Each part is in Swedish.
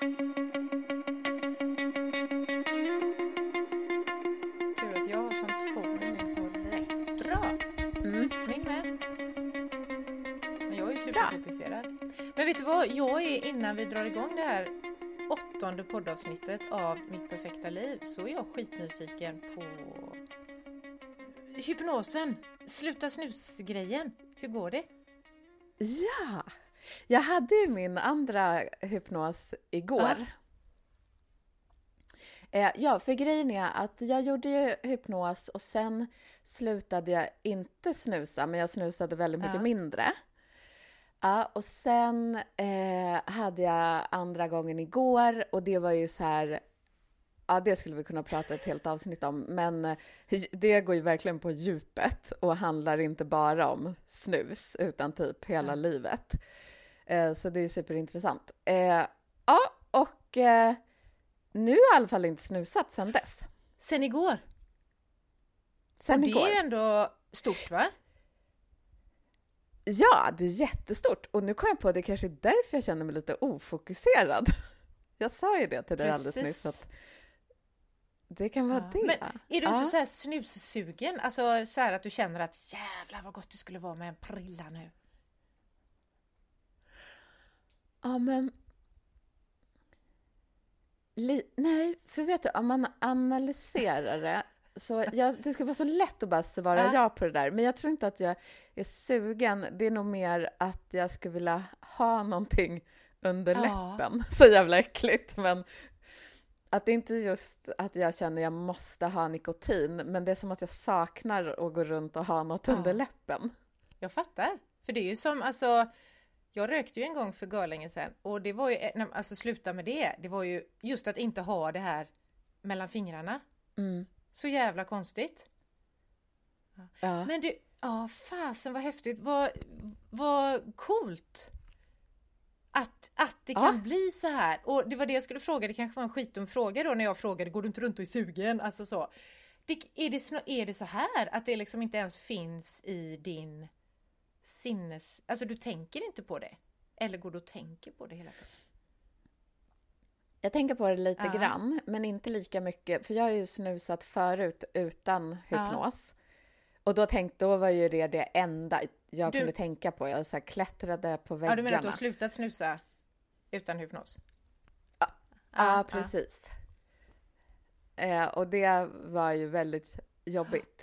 Tur att jag har sånt fokus på rätt. Bra! Mm. Min med. Men jag är ju superfokuserad. Men vet du vad? Jag är innan vi drar igång det här åttonde poddavsnittet av Mitt perfekta liv så är jag skitnyfiken på hypnosen. Sluta snus-grejen. Hur går det? Ja! Jag hade ju min andra hypnos igår. Ja. Eh, ja, för grejen är att jag gjorde ju hypnos och sen slutade jag inte snusa, men jag snusade väldigt mycket Ja. mindre. Ja, och sen eh, hade jag andra gången igår och det var ju så här Ja, det skulle vi kunna prata ett helt avsnitt om, men eh, det går ju verkligen på djupet och handlar inte bara om snus, utan typ hela Ja. livet. Eh, så det är superintressant. Eh, ja, och eh, nu har jag i alla fall inte snusat sen dess. Sen igår. Sen och det igår. är ju ändå stort va? Ja, det är jättestort. Och nu kom jag på att det kanske är därför jag känner mig lite ofokuserad. Jag sa ju det till dig alldeles nyss, att det kan vara Ja. det. Men är du Ja. inte så här snussugen? Alltså så här att du känner att jävlar vad gott det skulle vara med en prilla nu. Ja, men... Li... Nej, för vet du, om man analyserar det så jag, det ska vara så lätt att bara svara Ja. ja på det där. Men jag tror inte att jag är sugen. Det är nog mer att jag skulle vilja ha någonting under Ja. läppen. Så jävla äckligt, men att det inte är just att jag känner jag måste ha nikotin, men det är som att jag saknar att gå runt och ha något Ja. under läppen. Jag fattar. För det är ju som alltså jag rökte ju en gång för länge sedan och det var ju, nej, alltså sluta med det. Det var ju just att inte ha det här mellan fingrarna. Mm. Så jävla konstigt. Ja. Men du, ja fasen vad häftigt, vad, vad coolt! Att, att det kan Ja. bli så här. Och det var det jag skulle fråga, det kanske var en skitdum fråga då när jag frågade, går du inte runt och är sugen? Alltså så. Det, är, det, är det så här att det liksom inte ens finns i din sinnes... Alltså du tänker inte på det? Eller går du och tänker på det hela tiden? Jag tänker på det lite Ja. grann, men inte lika mycket. För jag har ju snusat förut utan hypnos. Och då, tänkte, då var ju det det enda jag Du- kunde tänka på. Jag så här klättrade på väggarna. Ja, du menar att du har slutat snusa utan hypnos? Ja, ja. precis. Eh, och det var ju väldigt jobbigt.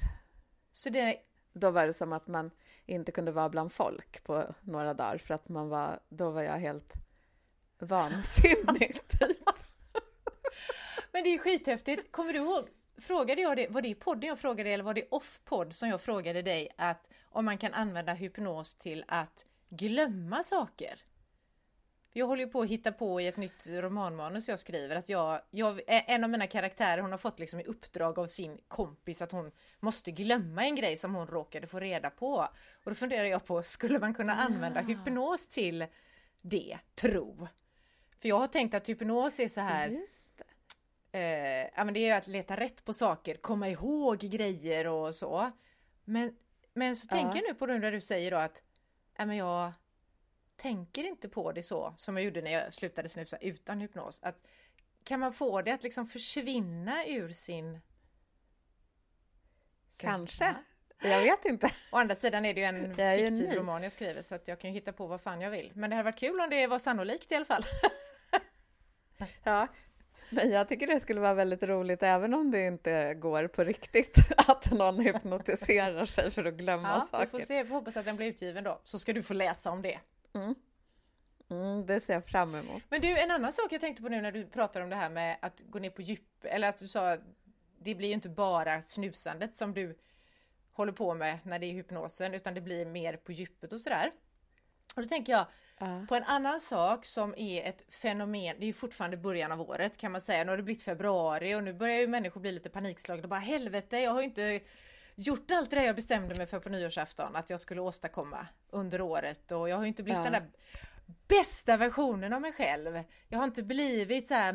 Så det, Då var det som att man inte kunde vara bland folk på några dagar för att man var, då var jag helt vansinnig typ. Men det är ju skithäftigt. Kommer du ihåg? Frågade jag det, var det i podden jag frågade eller var det off-podd som jag frågade dig att om man kan använda hypnos till att glömma saker? Jag håller ju på att hitta på i ett nytt romanmanus jag skriver att jag, jag, en av mina karaktärer hon har fått liksom i uppdrag av sin kompis att hon måste glömma en grej som hon råkade få reda på. Och då funderar jag på, skulle man kunna använda Ja. hypnos till det, tro? För jag har tänkt att hypnos är så här Just eh, ja, men det är att leta rätt på saker, komma ihåg grejer och så. Men, men så Ja. tänker jag nu på det när du säger då att ja, men jag tänker inte på det så som jag gjorde när jag slutade snusa utan hypnos. Att, kan man få det att liksom försvinna ur sin... Kanske. Jag vet inte. Å andra sidan är det ju en ju fiktiv ny. roman jag skriver så att jag kan hitta på vad fan jag vill. Men det hade varit kul om det var sannolikt i alla fall. Ja, men jag tycker det skulle vara väldigt roligt även om det inte går på riktigt att någon hypnotiserar sig för att glömma Ja, vi saker. får se, vi får hoppas att den blir utgiven då. Så ska du få läsa om det. Mm. Mm, det ser jag fram emot. Men du, en annan sak jag tänkte på nu när du pratar om det här med att gå ner på djup, eller att du sa det blir ju inte bara snusandet som du håller på med när det är hypnosen, utan det blir mer på djupet och sådär. Och då tänker jag Ja. på en annan sak som är ett fenomen, det är ju fortfarande början av året kan man säga, nu har det blivit februari och nu börjar ju människor bli lite panikslagna bara helvete, jag har ju inte gjort allt det där jag bestämde mig för på nyårsafton att jag skulle åstadkomma under året och jag har ju inte blivit Ja. den där bästa versionen av mig själv. Jag har inte blivit så här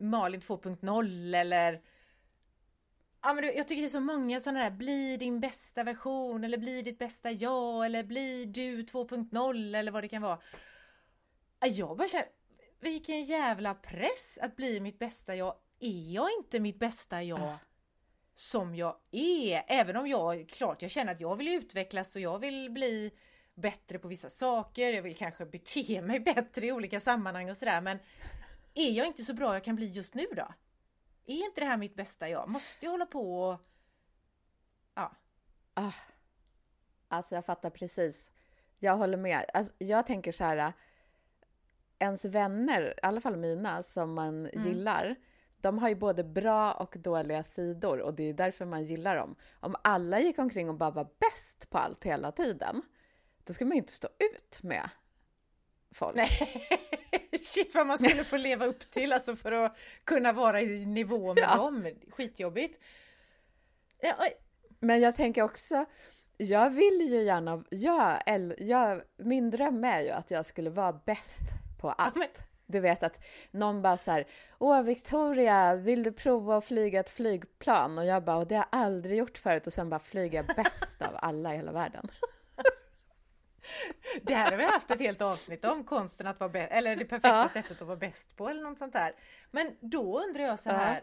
Malin 2.0 eller Ja, men jag tycker det är så många sådana där, bli din bästa version eller bli ditt bästa jag eller bli du 2.0 eller vad det kan vara. Ja, Jag bara känner, vilken jävla press att bli mitt bästa jag. Är jag inte mitt bästa jag. Som jag är? Även om jag, klart jag känner att jag vill utvecklas och jag vill bli bättre på vissa saker. Jag vill kanske bete mig bättre i olika sammanhang och sådär. Men är jag inte så bra jag kan bli just nu då? Är inte det här mitt bästa jag? Måste jag hålla på och... Ja. Ah. Alltså jag fattar precis. Jag håller med. Alltså, jag tänker så här. Ens vänner, i alla fall mina, som man gillar, de har ju både bra och dåliga sidor och det är ju därför man gillar dem. Om alla gick omkring och bara var bäst på allt hela tiden, då skulle man ju inte stå ut med folk. Nej, shit vad man skulle få leva upp till alltså för att kunna vara i nivå med Ja. dem. Skitjobbigt. Ja. Men jag tänker också, jag vill ju gärna, jag, jag, min dröm är ju att jag skulle vara bäst på allt. men- Du vet att någon bara så här, åh Victoria, vill du prova att flyga ett flygplan? Och jag bara, och det har jag aldrig gjort förut och sen bara flyga bäst av alla i hela världen. Det här har vi haft ett helt avsnitt om, konsten att vara bäst, eller det perfekta Ja. sättet att vara bäst på eller något sånt där. Men då undrar jag så här,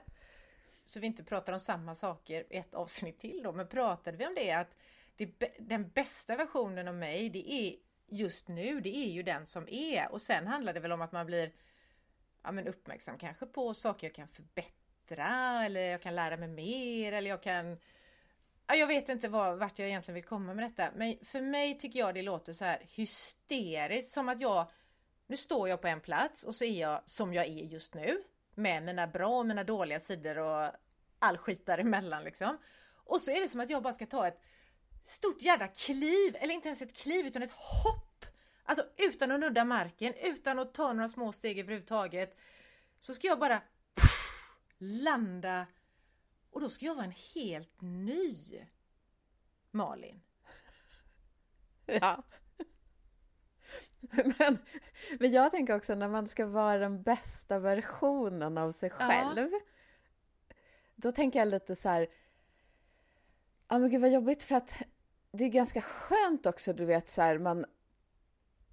så vi inte pratar om samma saker ett avsnitt till då, men pratade vi om det att det, den bästa versionen av mig, det är just nu, det är ju den som är och sen handlar det väl om att man blir ja, men uppmärksam kanske på saker jag kan förbättra eller jag kan lära mig mer eller jag kan Ja, jag vet inte vad, vart jag egentligen vill komma med detta, men för mig tycker jag det låter så här hysteriskt som att jag nu står jag på en plats och så är jag som jag är just nu med mina bra och mina dåliga sidor och all skit däremellan liksom. Och så är det som att jag bara ska ta ett stort jävla kliv, eller inte ens ett kliv utan ett hopp. Alltså utan att nudda marken, utan att ta några små steg överhuvudtaget. Så ska jag bara puff, landa och då ska jag vara en helt ny Malin. Ja. Men, men jag tänker också när man ska vara den bästa versionen av sig Ja. själv. Då tänker jag lite så här. Ja men gud vad jobbigt för att det är ganska skönt också du vet så här man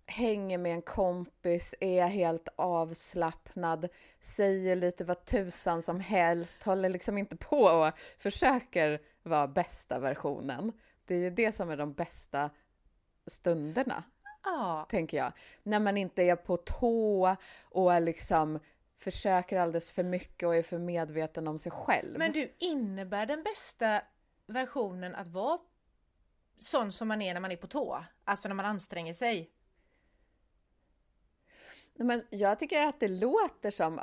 hänger med en kompis, är helt avslappnad, säger lite vad tusan som helst, håller liksom inte på och försöker vara bästa versionen. Det är ju det som är de bästa stunderna, Ja, tänker jag. När man inte är på tå och liksom försöker alldeles för mycket och är för medveten om sig själv. men du innebär den bästa versionen att vara sån som man är när man är på tå? Alltså när man anstränger sig? Men jag tycker att det låter som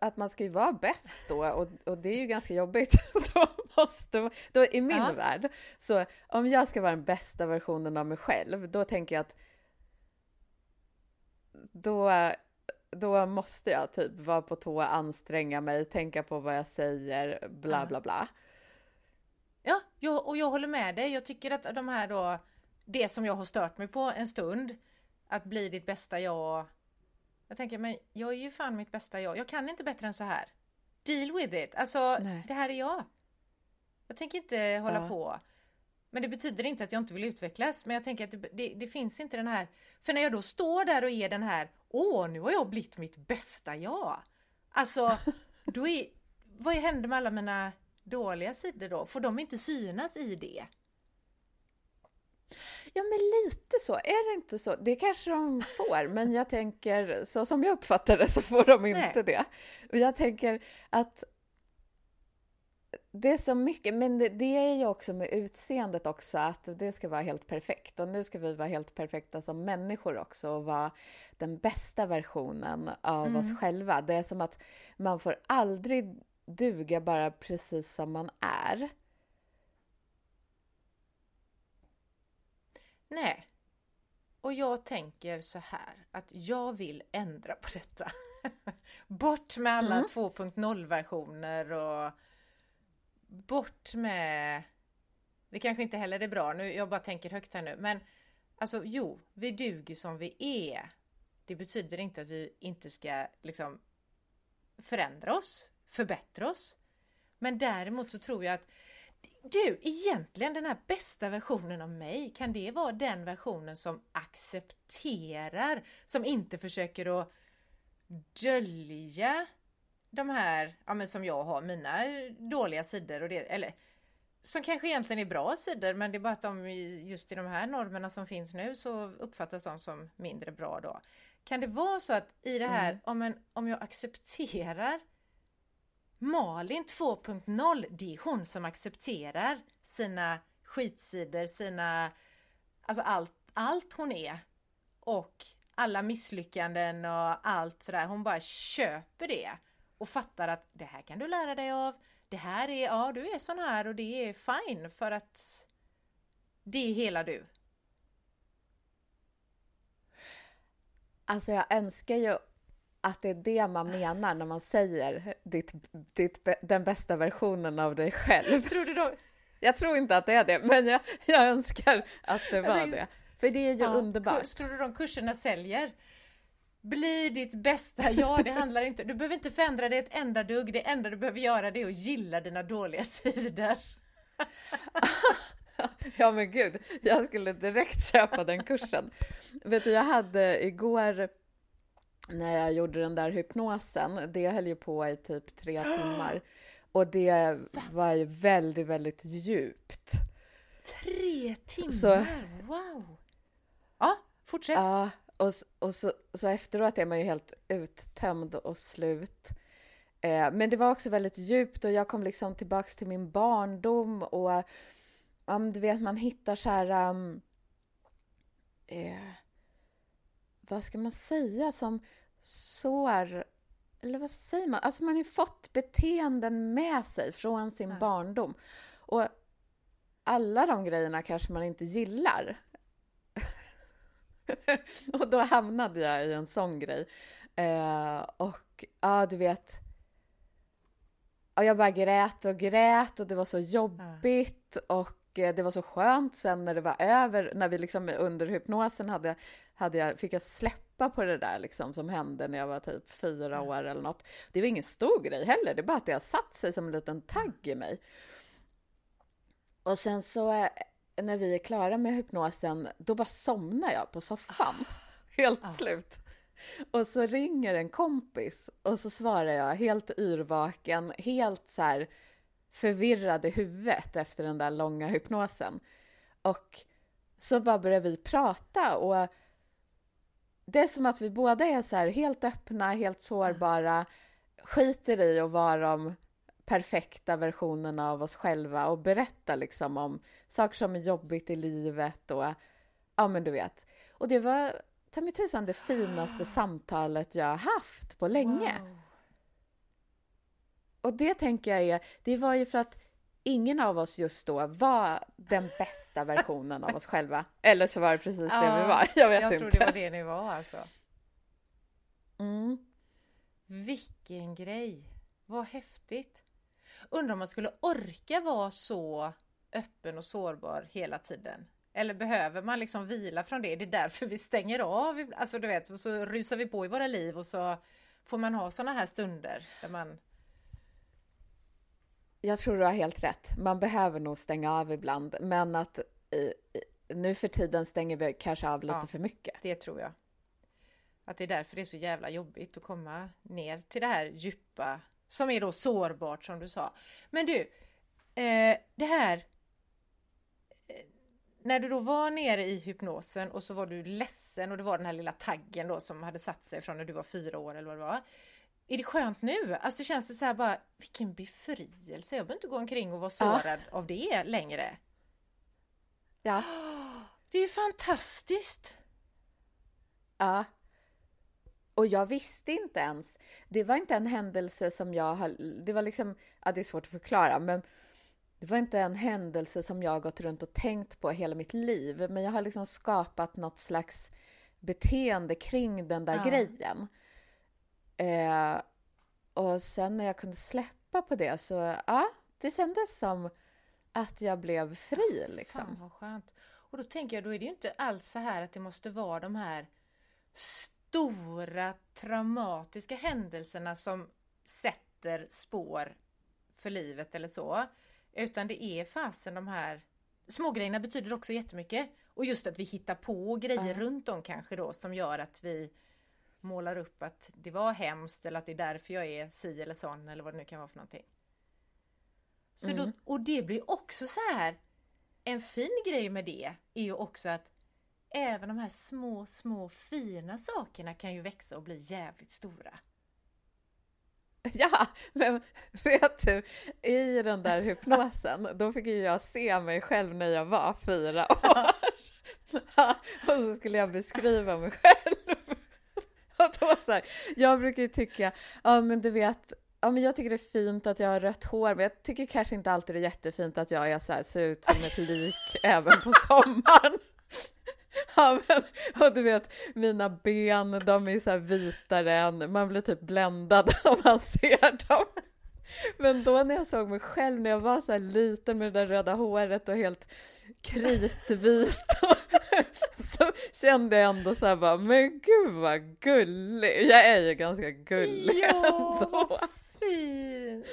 att man ska ju vara bäst då och, och det är ju ganska jobbigt. då måste, då I min Ja. värld, så om jag ska vara den bästa versionen av mig själv, då tänker jag att då, då måste jag typ vara på tå, anstränga mig, tänka på vad jag säger, bla bla bla. Ja, jag, och jag håller med dig. Jag tycker att de här då, det som jag har stört mig på en stund, att bli ditt bästa jag. Jag tänker, men jag är ju fan mitt bästa jag. Jag kan inte bättre än så här. Deal with it. Alltså, Nej. det här är jag. Jag tänker inte hålla Ja. på. Men det betyder inte att jag inte vill utvecklas. Men jag tänker att det, det, det finns inte den här... För när jag då står där och är den här, åh, nu har jag blivit mitt bästa jag. Alltså, då är... Vad händer med alla mina dåliga sidor då? Får de inte synas i det? Ja, men lite så. Är det inte så? Det kanske de får, men jag tänker, så som jag uppfattar det så får de inte Nej. det. Och jag tänker att det är så mycket, men det, det är ju också med utseendet också, att det ska vara helt perfekt. Och nu ska vi vara helt perfekta som människor också och vara den bästa versionen av oss själva. Det är som att man får aldrig duga bara precis som man är. Nej. Och jag tänker så här att jag vill ändra på detta. Bort med alla Mm. 2.0 versioner och bort med... Det kanske inte heller är bra, nu, jag bara tänker högt här nu, men alltså jo, vi duger som vi är. Det betyder inte att vi inte ska liksom förändra oss, förbättra oss. Men däremot så tror jag att du, egentligen den här bästa versionen av mig, kan det vara den versionen som accepterar, som inte försöker att dölja de här, ja men som jag har, mina dåliga sidor och det, eller som kanske egentligen är bra sidor men det är bara att de just i de här normerna som finns nu så uppfattas de som mindre bra då. Kan det vara så att i det här, mm. om, en, om jag accepterar Malin 2.0, det är hon som accepterar sina skitsidor, sina, alltså allt, allt hon är och alla misslyckanden och allt sådär. Hon bara köper det och fattar att det här kan du lära dig av. Det här är, ja du är sån här och det är fine för att det är hela du. Alltså jag önskar ju att det är det man menar när man säger ditt, ditt, den bästa versionen av dig själv. Tror du då? Jag tror inte att det är det, men jag, jag önskar att det var det. För det är ju ja, underbart. Tror du de kurserna säljer? Bli ditt bästa jag, det handlar inte, du behöver inte förändra dig ett enda dugg, det enda du behöver göra det är att gilla dina dåliga sidor. ja men gud, jag skulle direkt köpa den kursen. Vet du, jag hade igår när jag gjorde den där hypnosen, det höll ju på i typ tre timmar. Och det var ju väldigt, väldigt djupt. Tre timmar? Så, wow! Ja, fortsätt. Ja, och, och så, så efteråt är man ju helt uttömd och slut. Eh, men det var också väldigt djupt och jag kom liksom tillbaks till min barndom och um, du vet, man hittar så här... Um, eh, vad ska man säga som sår... Eller vad säger man? Alltså man har ju fått beteenden med sig från sin ja. barndom. Och alla de grejerna kanske man inte gillar. och då hamnade jag i en sån grej. Eh, och ja, du vet. Ja, jag bara grät och grät och det var så jobbigt ja. och det var så skönt sen när det var över, när vi liksom under hypnosen hade, hade jag, fick jag släppa på det där liksom som hände när jag var typ fyra ja. år eller något. Det var ingen stor grej heller, det är bara att det har satt sig som en liten tagg i mig. Och sen så eh, när vi är klara med hypnosen, då bara somnar jag på soffan. Ah. Helt ah. slut. Och så ringer en kompis och så svarar jag helt yrvaken, helt så här förvirrad i huvudet efter den där långa hypnosen. Och så bara börjar vi prata och det är som att vi båda är så här helt öppna, helt sårbara, skiter i att vara de perfekta versionerna av oss själva och berätta liksom om saker som är jobbigt i livet och ja, men du vet. Och det var ta mig tusan det finaste samtalet jag har haft på länge. Wow. Och det tänker jag är, det var ju för att ingen av oss just då var den bästa versionen av oss själva. Eller så var det precis ja, det vi var. Jag vet jag inte. Jag tror det var det ni var alltså. Mm. Vilken grej! Vad häftigt! Undrar om man skulle orka vara så öppen och sårbar hela tiden? Eller behöver man liksom vila från det? Det är därför vi stänger av. Alltså du vet, och så rusar vi på i våra liv och så får man ha sådana här stunder där man jag tror du har helt rätt. Man behöver nog stänga av ibland, men att i, nu för tiden stänger vi kanske av lite ja, för mycket. Det tror jag. Att det är därför det är så jävla jobbigt att komma ner till det här djupa som är då sårbart som du sa. Men du, eh, det här eh, när du då var nere i hypnosen och så var du ledsen och det var den här lilla taggen då som hade satt sig från när du var fyra år eller vad det var. Är det skönt nu? Alltså känns det så här bara, vilken befrielse, jag behöver inte gå omkring och vara sårad ja. av det längre. Ja. Det är ju fantastiskt! Ja, och jag visste inte ens. Det var inte en händelse som jag har... Det var liksom... Ja, det är svårt att förklara, men det var inte en händelse som jag har gått runt och tänkt på hela mitt liv. Men jag har liksom skapat något slags beteende kring den där ja. grejen. Eh, och sen när jag kunde släppa på det så, ja, det kändes som att jag blev fri liksom. Fan vad skönt. Och då tänker jag, då är det ju inte alls så här att det måste vara de här stora traumatiska händelserna som sätter spår för livet eller så. Utan det är fasen de här smågrejerna betyder också jättemycket. Och just att vi hittar på grejer uh. runt om kanske då som gör att vi målar upp att det var hemskt eller att det är därför jag är si eller sån eller vad det nu kan vara för någonting. Så då, och det blir också så här, en fin grej med det är ju också att även de här små, små fina sakerna kan ju växa och bli jävligt stora. Ja, men vet du, i den där hypnosen, då fick ju jag se mig själv när jag var fyra år. och så skulle jag beskriva mig själv. Och då så här, jag brukar ju tycka, ja men du vet, ja men jag tycker det är fint att jag har rött hår, men jag tycker kanske inte alltid det är jättefint att jag är så här, ser ut som ett lik även på sommaren. Ja, men, och du vet, mina ben, de är så vitare än, man blir typ bländad om man ser dem. Men då när jag såg mig själv när jag var så här liten med det där röda håret och helt kritvit så kände jag ändå så här bara, men gud vad gullig. Jag är ju ganska gullig Ja, ändå. vad fint!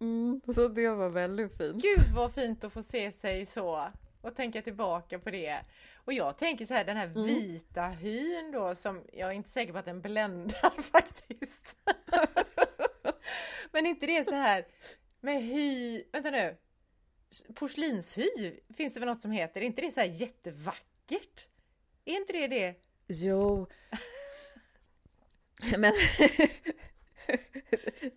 Mm, så det var väldigt fint. Gud vad fint att få se sig så och tänka tillbaka på det. Och jag tänker så här den här Mm. vita hyn då som jag är inte säker på att den bländar faktiskt. Men inte det så här med hy, vänta nu, porslinshy finns det väl något som heter, är inte det så här jättevackert? Är inte det det? Jo. Men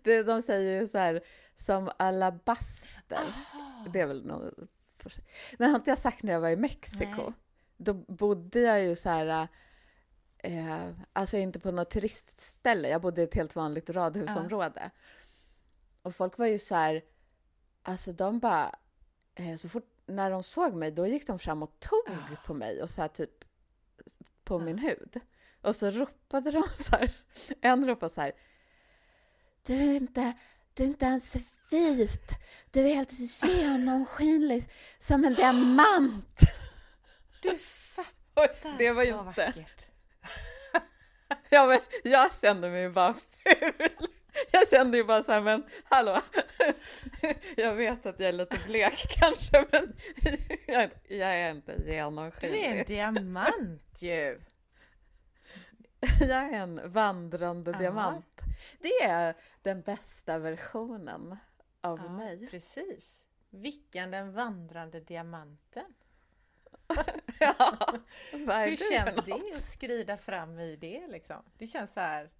de säger ju så här som alabaster. Det är väl något. Men har inte jag sagt när jag var i Mexiko? Nej. Då bodde jag ju så här. Eh, alltså inte på något turistställe. Jag bodde i ett helt vanligt radhusområde. Och folk var ju så här. Alltså de bara. Eh, så fort när de såg mig, då gick de fram och tog på mig och så här typ på min hud. Och så ropade de så här. En ropade så här. Du är inte, du är inte ens vit. Du är helt genomskinlig som en diamant. Du fattar det var vad inte... vackert. Ja, men jag kände mig bara ful. Jag kände ju bara så här, men hallå. Jag vet att jag är lite blek kanske, men jag, jag är inte Du är en genomskinlig. diamant ju! Jag är en vandrande Ja. diamant. Det är den bästa versionen av Ja, mig. precis. Vickan den vandrande diamanten. Ja, vad är Hur känns det att skrida fram i det liksom? Det känns så här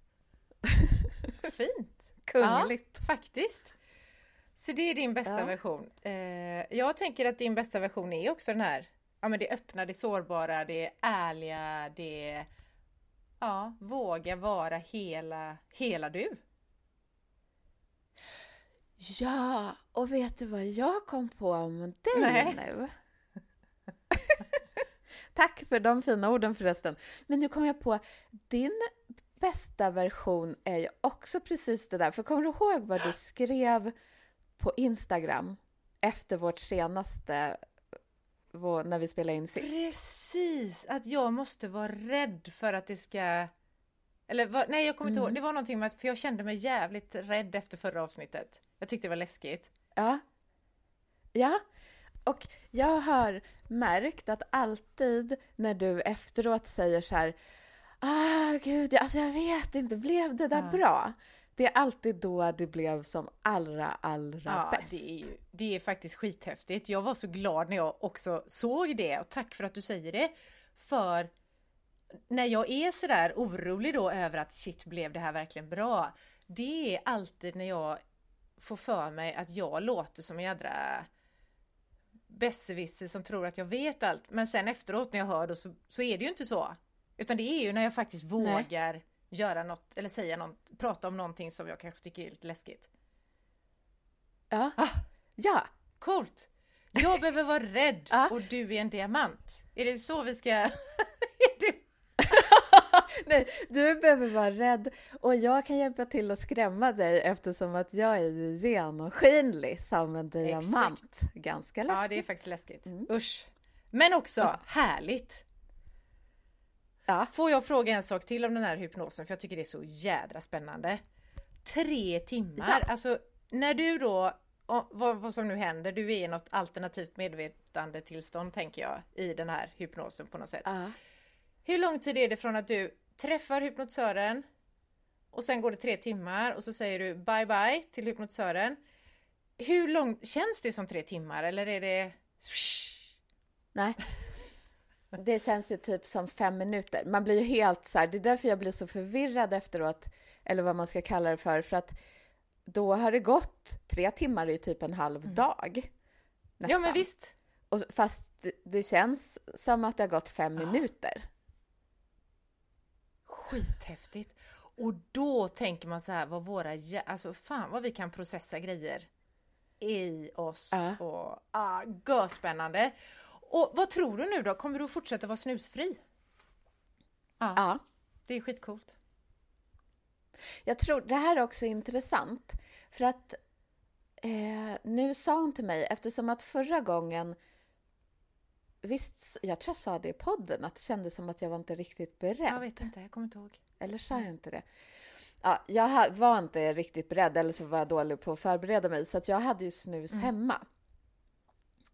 fint. Kungligt. Ja, faktiskt. Så det är din bästa Ja. version. Eh, jag tänker att din bästa version är också den här, ja men det öppna, det sårbara, det ärliga, det ja, våga vara hela, hela du. Ja, och vet du vad jag kom på om dig Nej. nu? Tack för de fina orden förresten. Men nu kom jag på, din bästa version är ju också precis det där. För kommer du ihåg vad du skrev på Instagram efter vårt senaste, vår, när vi spelade in sist? Precis, att jag måste vara rädd för att det ska... Eller vad- nej, jag kommer inte ihåg. Det var någonting med att, för jag kände mig jävligt rädd efter förra avsnittet. Jag tyckte det var läskigt. Ja. Ja. Och jag har märkt att alltid när du efteråt säger så här Ah, gud, jag- alltså jag vet inte, blev det där Ja. bra? Det är alltid då det blev som allra, allra Ja, bäst. det är, ju, det är faktiskt skithäftigt. Jag var så glad när jag också såg det och tack för att du säger det. För när jag är sådär orolig då över att shit, blev det här verkligen bra? Det är alltid när jag får för mig att jag låter som en jädra besserwisser som tror att jag vet allt. Men sen efteråt när jag hör det så, så är det ju inte så. Utan det är ju när jag faktiskt vågar göra något eller säga något, prata om någonting som jag kanske tycker är lite läskigt. Ja. Ah. ja, Coolt! Jag behöver vara rädd Ja. och du är en diamant. Är det så vi ska... Nej, du behöver vara rädd och jag kan hjälpa till att skrämma dig eftersom att jag är ju genomskinlig som en diamant. Ganska läskigt. Ja, det är faktiskt läskigt. Mm. Usch! Men också härligt! Ja. Får jag fråga en sak till om den här hypnosen? För jag tycker det är så jädra spännande. Tre timmar! Ja. Alltså, när du då, vad, vad som nu händer, du är i något alternativt medvetandetillstånd tänker jag, i den här hypnosen på något sätt. Ja. Hur lång tid är det från att du träffar hypnotisören och sen går det tre timmar och så säger du bye bye till hypnotisören. Hur långt känns det som tre timmar eller är det... Nej. Det känns ju typ som fem minuter. Man blir ju helt så här, det är därför jag blir så förvirrad efteråt, eller vad man ska kalla det för, för att då har det gått tre timmar i typ en halv mm. dag. Nästan. Ja, men visst. Och, fast det känns som att det har gått fem ja. minuter. Skithäftigt! Och då tänker man så här, vad våra, alltså fan vad vi kan processa grejer i oss ja. och ah, spännande. Och vad tror du nu då? Kommer du fortsätta vara snusfri? Ja. ja. Det är skitcoolt. Jag tror det här är också intressant för att eh, nu sa hon till mig, eftersom att förra gången Visst, jag tror jag sa det i podden, att det kändes som att jag var inte riktigt beredd. Jag vet inte, jag kommer inte ihåg. Eller sa jag inte det? Ja, jag var inte riktigt beredd, eller så var jag dålig på att förbereda mig, så att jag hade ju snus mm. hemma.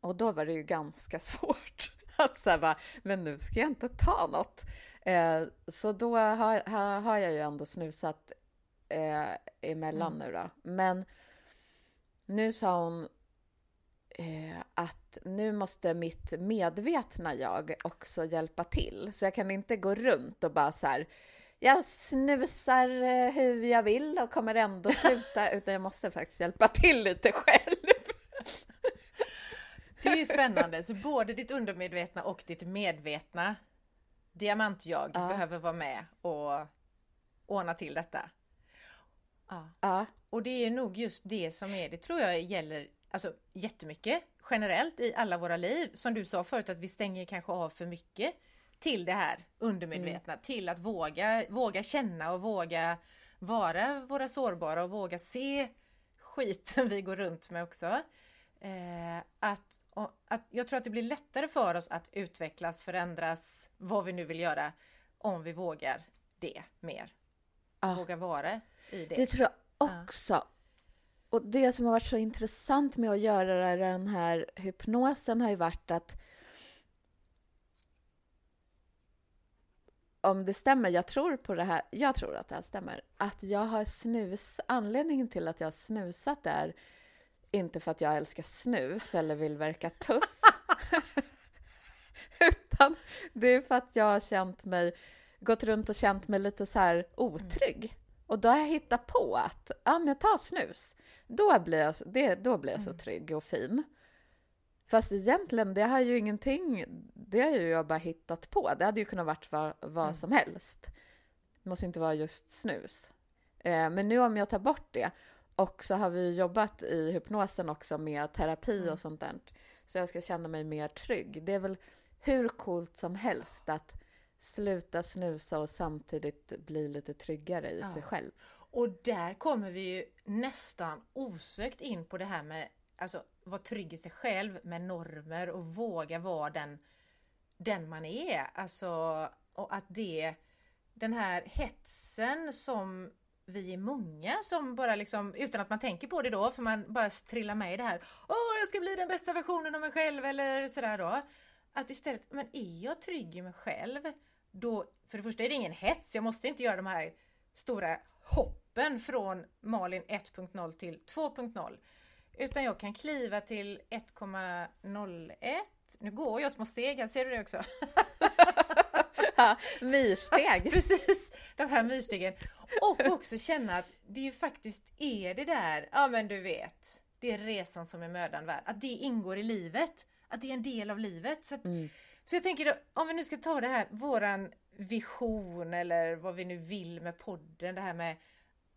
Och då var det ju ganska svårt att säga men nu ska jag inte ta något. Eh, så då har, har, jag ju ändå snusat eh, emellan mm. nu då. Men nu sa hon eh, att nu måste mitt medvetna jag också hjälpa till. Så jag kan inte gå runt och bara så här, jag snusar hur jag vill och kommer ändå sluta, utan jag måste faktiskt hjälpa till lite själv. Det är spännande, så både ditt undermedvetna och ditt medvetna diamant-jag ja. behöver vara med och ordna till detta. Ja. ja. Och det är nog just det som är, det tror jag gäller alltså, jättemycket generellt i alla våra liv. Som du sa förut att vi stänger kanske av för mycket till det här undermedvetna, mm. till att våga, våga känna och våga vara våra sårbara och våga se skiten vi går runt med också. Eh, att, och, att jag tror att det blir lättare för oss att utvecklas, förändras, vad vi nu vill göra, om vi vågar det mer. Ja. Våga vara i det. Det tror jag också. Ja. Och det som har varit så intressant med att göra den här hypnosen har ju varit att om det stämmer, jag tror på det här, jag tror att det här stämmer, att jag har snus, anledningen till att jag har snusat är inte för att jag älskar snus eller vill verka tuff, utan det är för att jag har känt mig, gått runt och känt mig lite så här otrygg. Och då har jag hittat på att, ja men jag tar snus, då blir jag, det, då blir jag så mm. trygg och fin. Fast egentligen, det har ju ingenting, det har ju jag bara hittat på. Det hade ju kunnat varit vad, vad mm. som helst. Det måste inte vara just snus. Eh, men nu om jag tar bort det, och så har vi jobbat i hypnosen också med terapi mm. och sånt där. Så jag ska känna mig mer trygg. Det är väl hur coolt som helst att sluta snusa och samtidigt bli lite tryggare i ja. sig själv. Och där kommer vi ju nästan osökt in på det här med alltså vara trygg i sig själv med normer och våga vara den, den man är. Alltså, och att det, den här hetsen som vi är många som bara liksom, utan att man tänker på det då, för man bara trillar med i det här. Åh, jag ska bli den bästa versionen av mig själv eller sådär då. Att istället, men är jag trygg i mig själv, då, för det första är det ingen hets, jag måste inte göra de här stora hoppen från Malin 1.0 till 2.0. Utan jag kan kliva till 1,01. Nu går jag små steg här, ser du det också? ja, myrsteg! Precis, de här myrstegen. Och också känna att det ju faktiskt är det där, ja men du vet, det är resan som är mödan värd. Att det ingår i livet. Att det är en del av livet. Så, att, mm. så jag tänker, då, om vi nu ska ta det här, våran vision eller vad vi nu vill med podden, det här med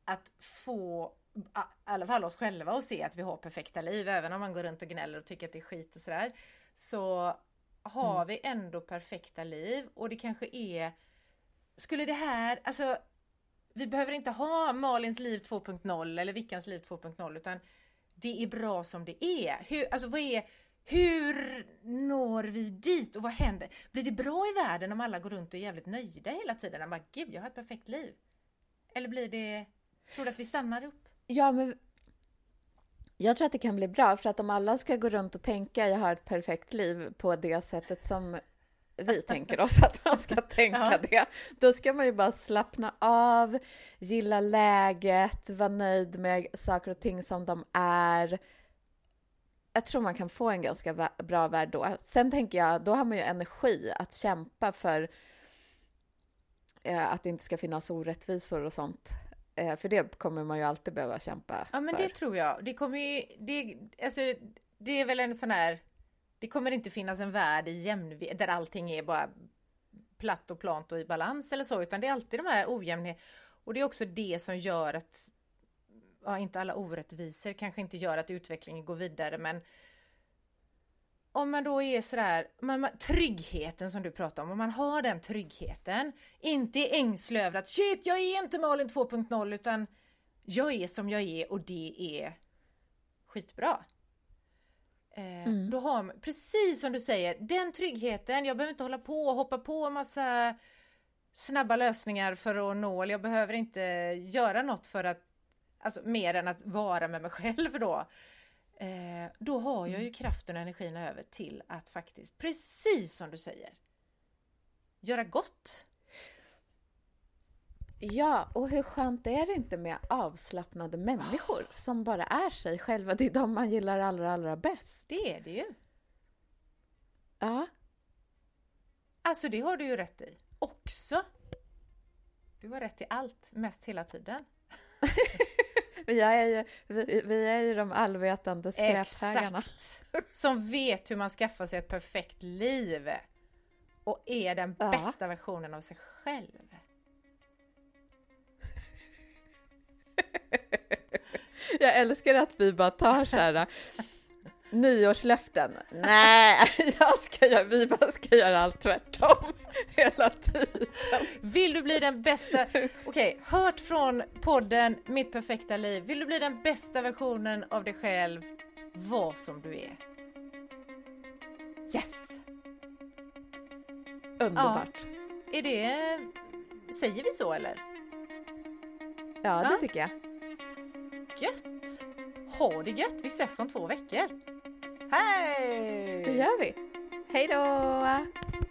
att få i alla fall oss själva att se att vi har perfekta liv, även om man går runt och gnäller och tycker att det är skit och sådär. Så har mm. vi ändå perfekta liv och det kanske är Skulle det här, alltså vi behöver inte ha Malins liv 2.0 eller Vickans liv 2.0 utan Det är bra som det är. Hur, alltså vad är hur når vi dit och vad händer? Blir det bra i världen om alla går runt och är jävligt nöjda hela tiden? Man bara, Gud, jag har ett perfekt liv. Eller blir det... Tror du att vi stannar upp? Ja, men jag tror att det kan bli bra, för att om alla ska gå runt och tänka jag har ett perfekt liv på det sättet som vi tänker oss att man ska tänka Ja. det. Då ska man ju bara slappna av, gilla läget, vara nöjd med saker och ting som de är. Jag tror man kan få en ganska bra värld då. Sen tänker jag, då har man ju energi att kämpa för eh, att det inte ska finnas orättvisor och sånt. Eh, för det kommer man ju alltid behöva kämpa Ja men för. det tror jag. Det kommer ju, det, alltså, det är väl en sån här, det kommer inte finnas en värld i jämn, där allting är bara platt och plant och i balans eller så, utan det är alltid de här ojämnheterna. Och det är också det som gör att, ja inte alla orättvisor kanske inte gör att utvecklingen går vidare, men om man då är sådär, man, tryggheten som du pratar om, om man har den tryggheten, inte är ängslig över att shit, jag är inte Malin 2.0 utan jag är som jag är och det är skitbra. Eh, Mm. Då har man, precis som du säger, den tryggheten, jag behöver inte hålla på och hoppa på massa snabba lösningar för att nå, jag behöver inte göra något för att, alltså mer än att vara med mig själv då. Eh, då har jag ju kraften och energin över till att faktiskt, precis som du säger, göra gott. Ja, och hur skönt är det inte med avslappnade människor som bara är sig själva? Det är de man gillar allra, allra bäst. Det är det ju. Ja, Alltså det har du ju rätt i. Också. Du har rätt i allt, mest hela tiden. vi är ju, vi, vi är ju de allvetande skräphögarna. Exakt! Som vet hur man skaffar sig ett perfekt liv. Och är den Ja. bästa versionen av sig själv. Jag älskar att vi bara tar så här nyårslöften. Nej, jag ska göra, vi bara ska göra allt tvärtom hela tiden. Vill du bli den bästa... Okej, hört från podden Mitt perfekta liv. Vill du bli den bästa versionen av dig själv? Var som du är. Yes! Underbart. Är det... Säger vi så eller? Ja, det Ja. tycker jag. Gött! Ha det gött! Vi ses om två veckor. Hej! Det gör vi. Hej då!